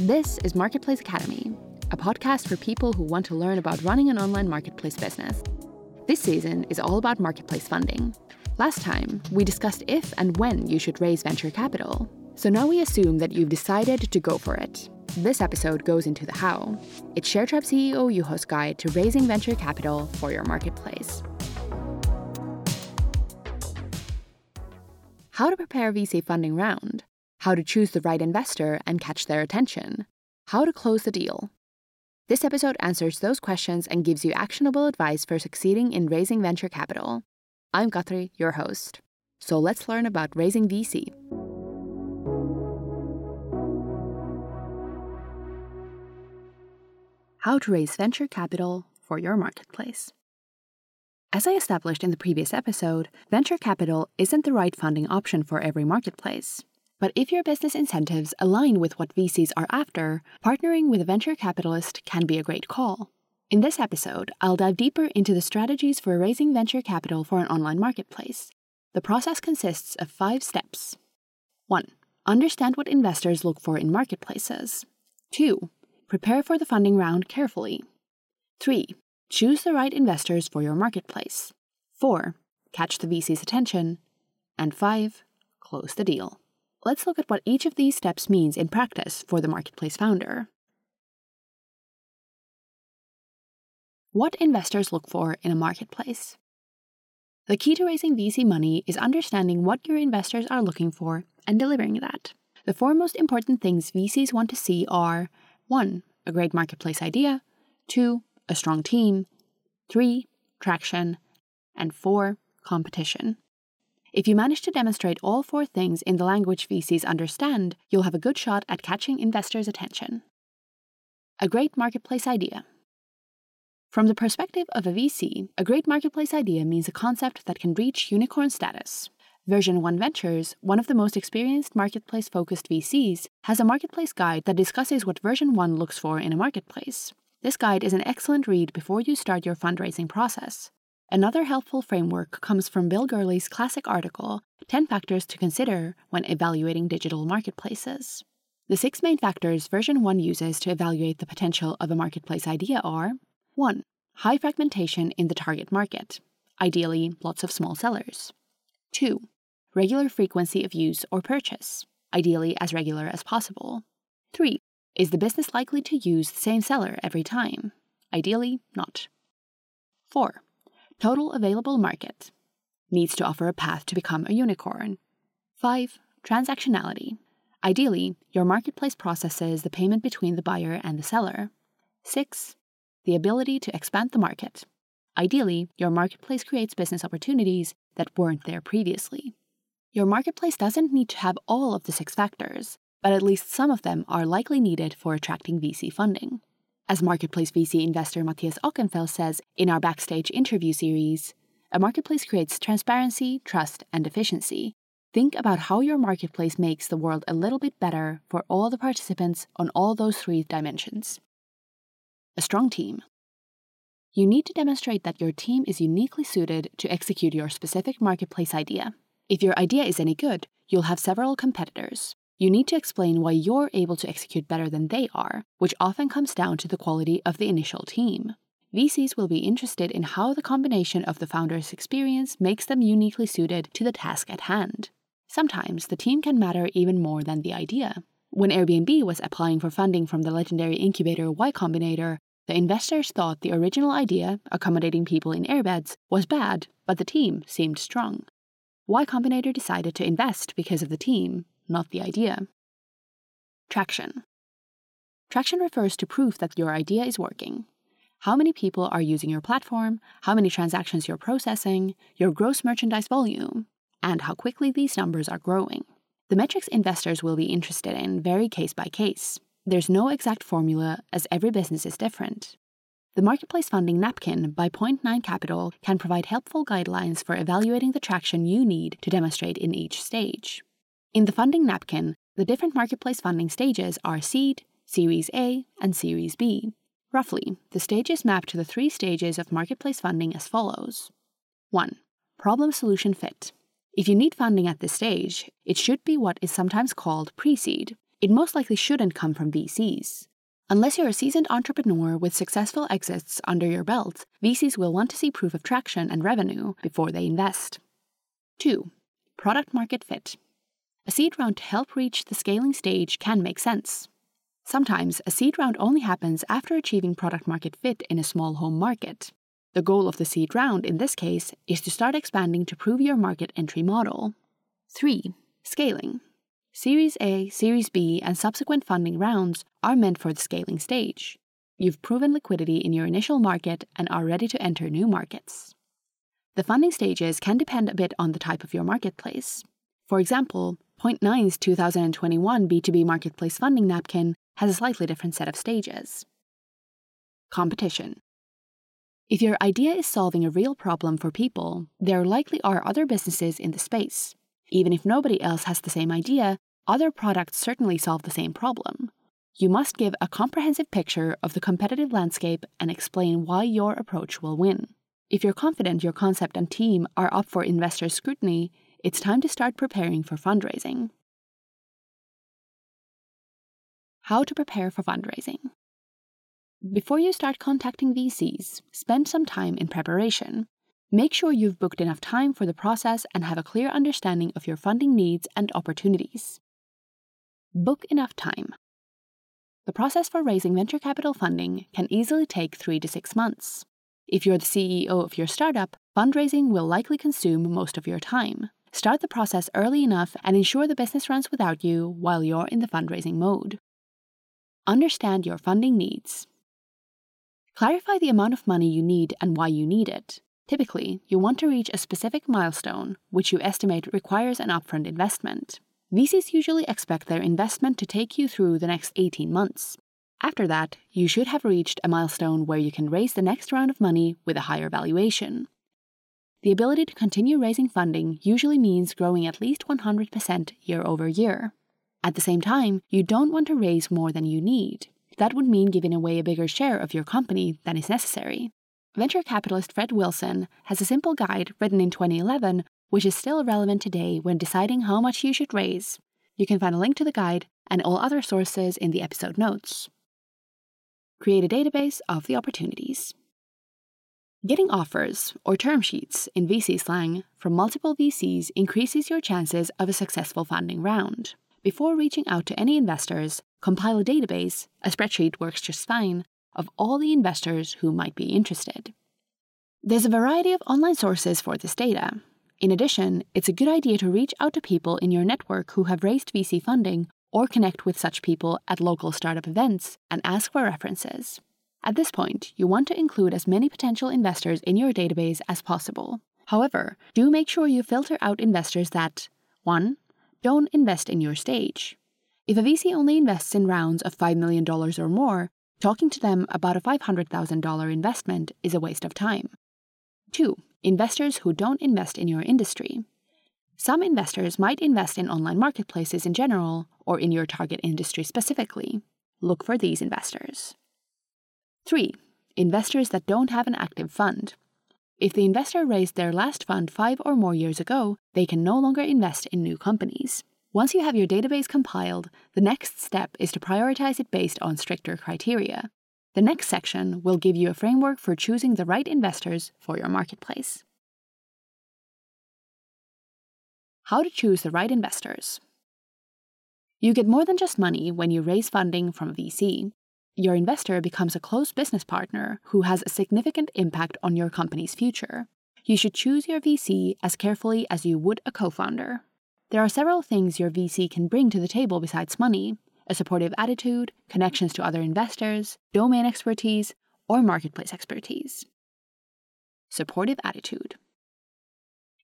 This is Marketplace Academy, a podcast for people who want to learn about running an online marketplace business. This season is all about marketplace funding. Last time, we discussed if and when you should raise venture capital. So now we assume that you've decided to go for it. This episode goes into the how. It's Sharetribe CEO Juho's guide to raising venture capital for your marketplace. How to prepare VC funding round, how to choose the right investor and catch their attention, how to close the deal. This episode answers those questions and gives you actionable advice for succeeding in raising venture capital. I'm Guthrie, your host. So let's learn about raising VC. How to raise venture capital for your marketplace. As I established in the previous episode, venture capital isn't the right funding option for every marketplace. But if your business incentives align with what VCs are after, partnering with a venture capitalist can be a great call. In this episode, I'll dive deeper into the strategies for raising venture capital for an online marketplace. The process consists of five steps 1. Understand what investors look for in marketplaces. 2. Prepare for the funding round carefully. 3. Choose the right investors for your marketplace. 4. Catch the VC's attention. And 5. Close the deal. Let's look at what each of these steps means in practice for the marketplace founder. What investors look for in a marketplace. The key to raising VC money is understanding what your investors are looking for and delivering that. The four most important things VCs want to see are 1. A great marketplace idea, 2 a strong team, three, traction, and four, competition. If you manage to demonstrate all four things in the language VCs understand, you'll have a good shot at catching investors' attention. A great marketplace idea. From the perspective of a VC, a great marketplace idea means a concept that can reach unicorn status. Version 1 Ventures, one of the most experienced marketplace focused VCs, has a marketplace guide that discusses what version 1 looks for in a marketplace. This guide is an excellent read before you start your fundraising process. Another helpful framework comes from Bill Gurley's classic article, 10 Factors to Consider When Evaluating Digital Marketplaces. The six main factors version 1 uses to evaluate the potential of a marketplace idea are 1. High fragmentation in the target market, ideally, lots of small sellers. 2. Regular frequency of use or purchase, ideally as regular as possible. 3. Is the business likely to use the same seller every time? Ideally, not. 4. Total available market. Needs to offer a path to become a unicorn. 5. Transactionality. Ideally, your marketplace processes the payment between the buyer and the seller. 6. The ability to expand the market. Ideally, your marketplace creates business opportunities that weren't there previously. Your marketplace doesn't need to have all of the six factors, but at least some of them are likely needed for attracting VC funding. As marketplace VC investor Matthias Ockenfels says in our backstage interview series, a marketplace creates transparency, trust, and efficiency. Think about how your marketplace makes the world a little bit better for all the participants on all those three dimensions. A strong team. You need to demonstrate that your team is uniquely suited to execute your specific marketplace idea. If your idea is any good, you'll have several competitors. You need to explain why you're able to execute better than they are, which often comes down to the quality of the initial team. VCs will be interested in how the combination of the founder's experience makes them uniquely suited to the task at hand. Sometimes the team can matter even more than the idea. When Airbnb was applying for funding from the legendary incubator Y Combinator, the investors thought the original idea, accommodating people in airbeds, was bad, but the team seemed strong. Y Combinator decided to invest because of the team, not the idea. Traction. Traction refers to proof that your idea is working. How many people are using your platform, how many transactions you're processing, your gross merchandise volume, and how quickly these numbers are growing. The metrics investors will be interested in vary case by case. There's no exact formula as every business is different. The marketplace funding napkin by Point 9 Capital can provide helpful guidelines for evaluating the traction you need to demonstrate in each stage. In the funding napkin, the different marketplace funding stages are seed, Series A, and Series B. Roughly, the stages map to the three stages of marketplace funding as follows 1. Problem solution fit. If you need funding at this stage, it should be what is sometimes called pre seed. it most likely shouldn't come from VCs. Unless you're a seasoned entrepreneur with successful exits under your belt, VCs will want to see proof of traction and revenue before they invest. 2. Product market fit. A seed round to help reach the scaling stage can make sense. Sometimes a seed round only happens after achieving product market fit in a small home market. The goal of the seed round in this case is to start expanding to prove your market entry model. 3. Scaling. Series A, Series B, and subsequent funding rounds are meant for the scaling stage. You've proven liquidity in your initial market and are ready to enter new markets. The funding stages can depend a bit on the type of your marketplace. For example, Point9's 2021 B2B marketplace funding napkin has a slightly different set of stages. Competition. If your idea is solving a real problem for people, there likely are other businesses in the space. Even if nobody else has the same idea, other products certainly solve the same problem. You must give a comprehensive picture of the competitive landscape and explain why your approach will win. If you're confident your concept and team are up for investor scrutiny, it's time to start preparing for fundraising. How to prepare for fundraising. Before you start contacting VCs, spend some time in preparation. Make sure you've booked enough time for the process and have a clear understanding of your funding needs and opportunities. Book enough time. The process for raising venture capital funding can easily take three to six months. If you're the CEO of your startup, fundraising will likely consume most of your time. Start the process early enough and ensure the business runs without you while you're in the fundraising mode. Understand your funding needs. Clarify the amount of money you need and why you need it. Typically, you want to reach a specific milestone, which you estimate requires an upfront investment. VCs usually expect their investment to take you through the next 18 months. After that, you should have reached a milestone where you can raise the next round of money with a higher valuation. The ability to continue raising funding usually means growing at least 100% year over year. At the same time, you don't want to raise more than you need. That would mean giving away a bigger share of your company than is necessary. Venture capitalist Fred Wilson has a simple guide written in 2011 which is still relevant today when deciding how much you should raise. You can find a link to the guide and all other sources in the episode notes. Create a database of the opportunities. Getting offers, or term sheets in VC slang, from multiple VCs increases your chances of a successful funding round. Before reaching out to any investors, compile a database, a spreadsheet works just fine, of all the investors who might be interested. There's a variety of online sources for this data, in addition, it's a good idea to reach out to people in your network who have raised VC funding or connect with such people at local startup events and ask for references. At this point, you want to include as many potential investors in your database as possible. However, do make sure you filter out investors that 1. Don't invest in your stage. If a VC only invests in rounds of $5 million or more, talking to them about a $500,000 investment is a waste of time. 2 investors who don't invest in your industry. Some investors might invest in online marketplaces in general or in your target industry specifically. Look for these investors. 3. Investors that don't have an active fund. If the investor raised their last fund five or more years ago, they can no longer invest in new companies. Once you have your database compiled, the next step is to prioritize it based on stricter criteria. The next section will give you a framework for choosing the right investors for your marketplace. How to choose the right investors. You get more than just money when you raise funding from VC. Your investor becomes a close business partner who has a significant impact on your company's future. You should choose your VC as carefully as you would a co founder. There are several things your VC can bring to the table besides money, a supportive attitude, connections to other investors, domain expertise, or marketplace expertise. Supportive attitude.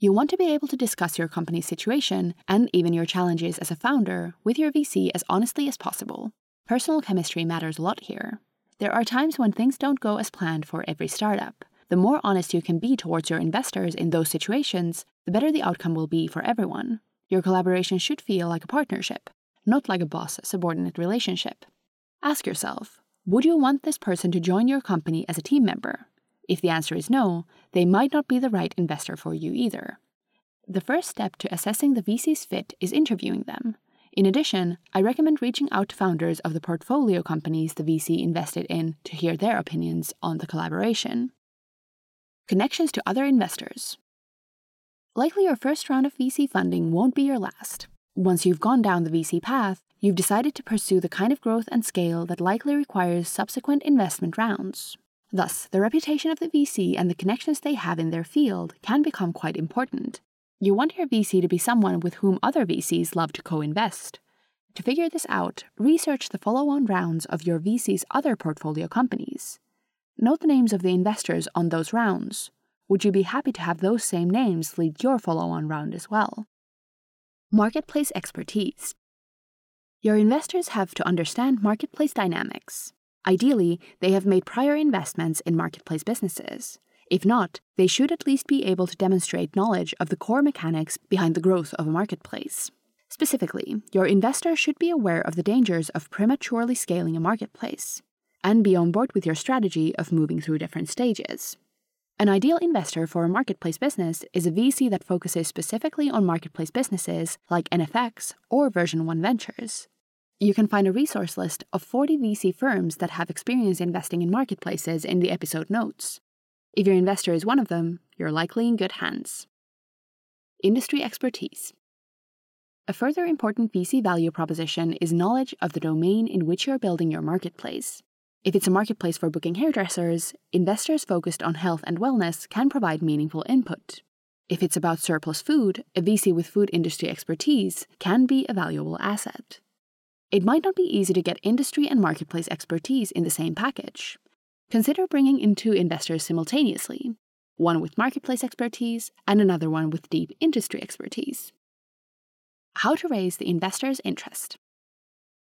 You want to be able to discuss your company's situation and even your challenges as a founder with your VC as honestly as possible. Personal chemistry matters a lot here. There are times when things don't go as planned for every startup. The more honest you can be towards your investors in those situations, the better the outcome will be for everyone. Your collaboration should feel like a partnership, not like a boss subordinate relationship. Ask yourself would you want this person to join your company as a team member? If the answer is no, they might not be the right investor for you either. The first step to assessing the VC's fit is interviewing them. In addition, I recommend reaching out to founders of the portfolio companies the VC invested in to hear their opinions on the collaboration. Connections to other investors. Likely your first round of VC funding won't be your last. Once you've gone down the VC path, you've decided to pursue the kind of growth and scale that likely requires subsequent investment rounds. Thus, the reputation of the VC and the connections they have in their field can become quite important. You want your VC to be someone with whom other VCs love to co invest. To figure this out, research the follow on rounds of your VC's other portfolio companies. Note the names of the investors on those rounds. Would you be happy to have those same names lead your follow on round as well? Marketplace expertise. Your investors have to understand marketplace dynamics. Ideally, they have made prior investments in marketplace businesses. If not, they should at least be able to demonstrate knowledge of the core mechanics behind the growth of a marketplace. Specifically, your investor should be aware of the dangers of prematurely scaling a marketplace and be on board with your strategy of moving through different stages. An ideal investor for a marketplace business is a VC that focuses specifically on marketplace businesses like NFX or Version 1 Ventures. You can find a resource list of 40 VC firms that have experience investing in marketplaces in the episode notes. If your investor is one of them, you're likely in good hands. Industry expertise. A further important VC value proposition is knowledge of the domain in which you're building your marketplace. If it's a marketplace for booking hairdressers, investors focused on health and wellness can provide meaningful input. If it's about surplus food, a VC with food industry expertise can be a valuable asset. It might not be easy to get industry and marketplace expertise in the same package. Consider bringing in two investors simultaneously one with marketplace expertise and another one with deep industry expertise. How to raise the investor's interest.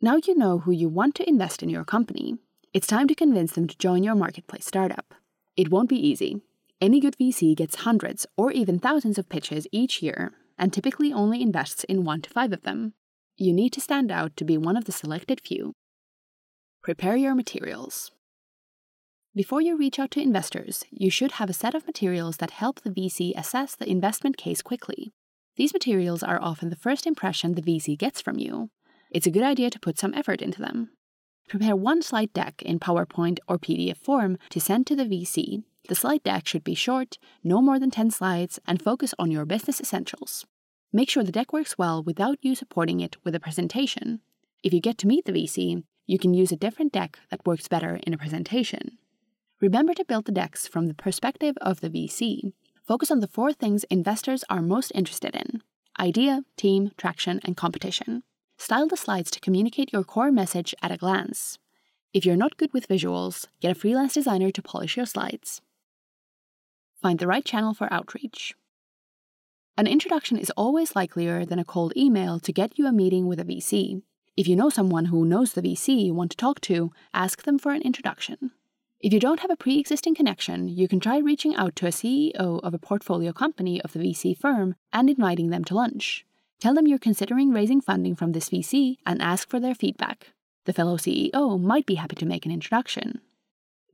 Now you know who you want to invest in your company. It's time to convince them to join your marketplace startup. It won't be easy. Any good VC gets hundreds or even thousands of pitches each year and typically only invests in one to five of them you need to stand out to be one of the selected few. Prepare your materials. Before you reach out to investors, you should have a set of materials that help the VC assess the investment case quickly. These materials are often the first impression the VC gets from you. It's a good idea to put some effort into them. Prepare one slide deck in PowerPoint or PDF form to send to the VC. The slide deck should be short, no more than 10 slides, and focus on your business essentials. Make sure the deck works well without you supporting it with a presentation. If you get to meet the VC, you can use a different deck that works better in a presentation. Remember to build the decks from the perspective of the VC. Focus on the four things investors are most interested in idea, team, traction, and competition. Style the slides to communicate your core message at a glance. If you're not good with visuals, get a freelance designer to polish your slides. Find the right channel for outreach. An introduction is always likelier than a cold email to get you a meeting with a VC. If you know someone who knows the VC you want to talk to, ask them for an introduction. If you don't have a pre existing connection, you can try reaching out to a CEO of a portfolio company of the VC firm and inviting them to lunch. Tell them you're considering raising funding from this VC and ask for their feedback. The fellow CEO might be happy to make an introduction.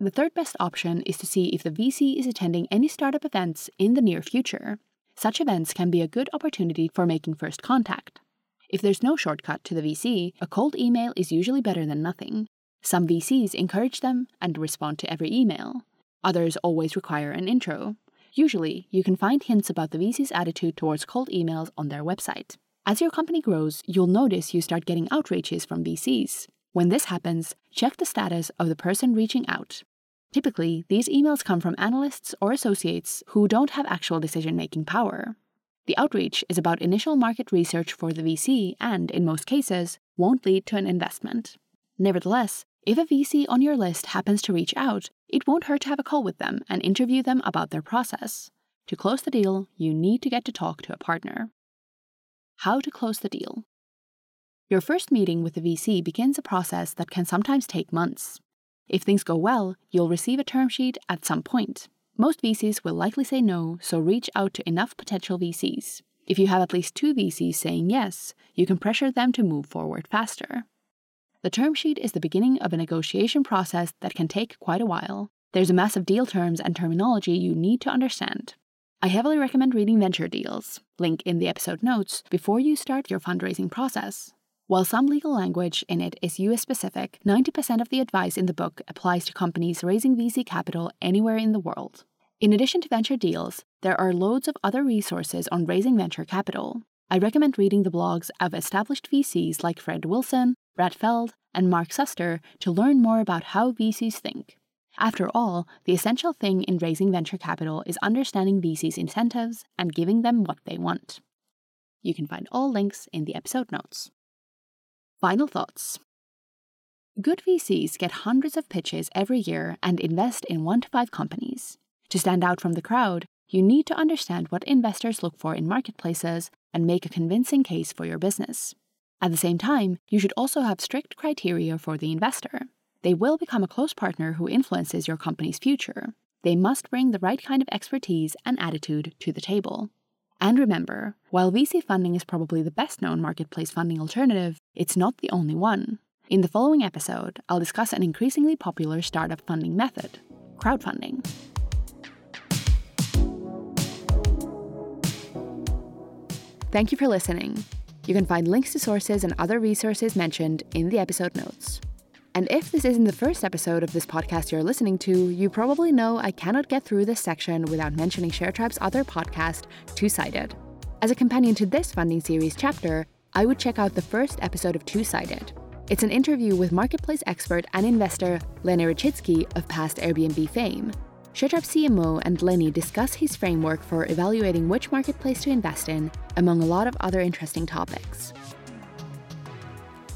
The third best option is to see if the VC is attending any startup events in the near future. Such events can be a good opportunity for making first contact. If there's no shortcut to the VC, a cold email is usually better than nothing. Some VCs encourage them and respond to every email. Others always require an intro. Usually, you can find hints about the VC's attitude towards cold emails on their website. As your company grows, you'll notice you start getting outreaches from VCs. When this happens, check the status of the person reaching out. Typically, these emails come from analysts or associates who don't have actual decision making power. The outreach is about initial market research for the VC and, in most cases, won't lead to an investment. Nevertheless, if a VC on your list happens to reach out, it won't hurt to have a call with them and interview them about their process. To close the deal, you need to get to talk to a partner. How to close the deal. Your first meeting with the VC begins a process that can sometimes take months. If things go well, you'll receive a term sheet at some point. Most VCs will likely say no, so reach out to enough potential VCs. If you have at least two VCs saying yes, you can pressure them to move forward faster. The term sheet is the beginning of a negotiation process that can take quite a while. There's a mass of deal terms and terminology you need to understand. I heavily recommend reading Venture Deals, link in the episode notes, before you start your fundraising process. While some legal language in it is US specific, 90% of the advice in the book applies to companies raising VC capital anywhere in the world. In addition to venture deals, there are loads of other resources on raising venture capital. I recommend reading the blogs of established VCs like Fred Wilson, Brad Feld, and Mark Suster to learn more about how VCs think. After all, the essential thing in raising venture capital is understanding VCs' incentives and giving them what they want. You can find all links in the episode notes. Final thoughts Good VCs get hundreds of pitches every year and invest in one to five companies. To stand out from the crowd, you need to understand what investors look for in marketplaces and make a convincing case for your business. At the same time, you should also have strict criteria for the investor. They will become a close partner who influences your company's future. They must bring the right kind of expertise and attitude to the table. And remember, while VC funding is probably the best known marketplace funding alternative, it's not the only one. In the following episode, I'll discuss an increasingly popular startup funding method crowdfunding. Thank you for listening. You can find links to sources and other resources mentioned in the episode notes. And if this isn't the first episode of this podcast you're listening to, you probably know I cannot get through this section without mentioning Sharetribe's other podcast, Two Sided. As a companion to this funding series chapter, I would check out the first episode of Two Sided. It's an interview with marketplace expert and investor Lenny Rachitsky of past Airbnb fame. Sharetribe CMO and Lenny discuss his framework for evaluating which marketplace to invest in, among a lot of other interesting topics.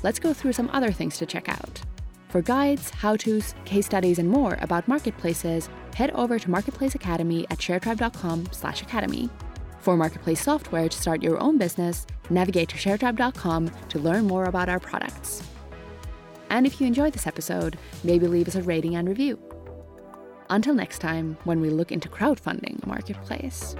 Let's go through some other things to check out. For guides, how to's, case studies, and more about marketplaces, head over to Marketplace Academy at sharetribe.com/slash academy. For marketplace software to start your own business, navigate to sharetribe.com to learn more about our products. And if you enjoyed this episode, maybe leave us a rating and review. Until next time, when we look into crowdfunding marketplace.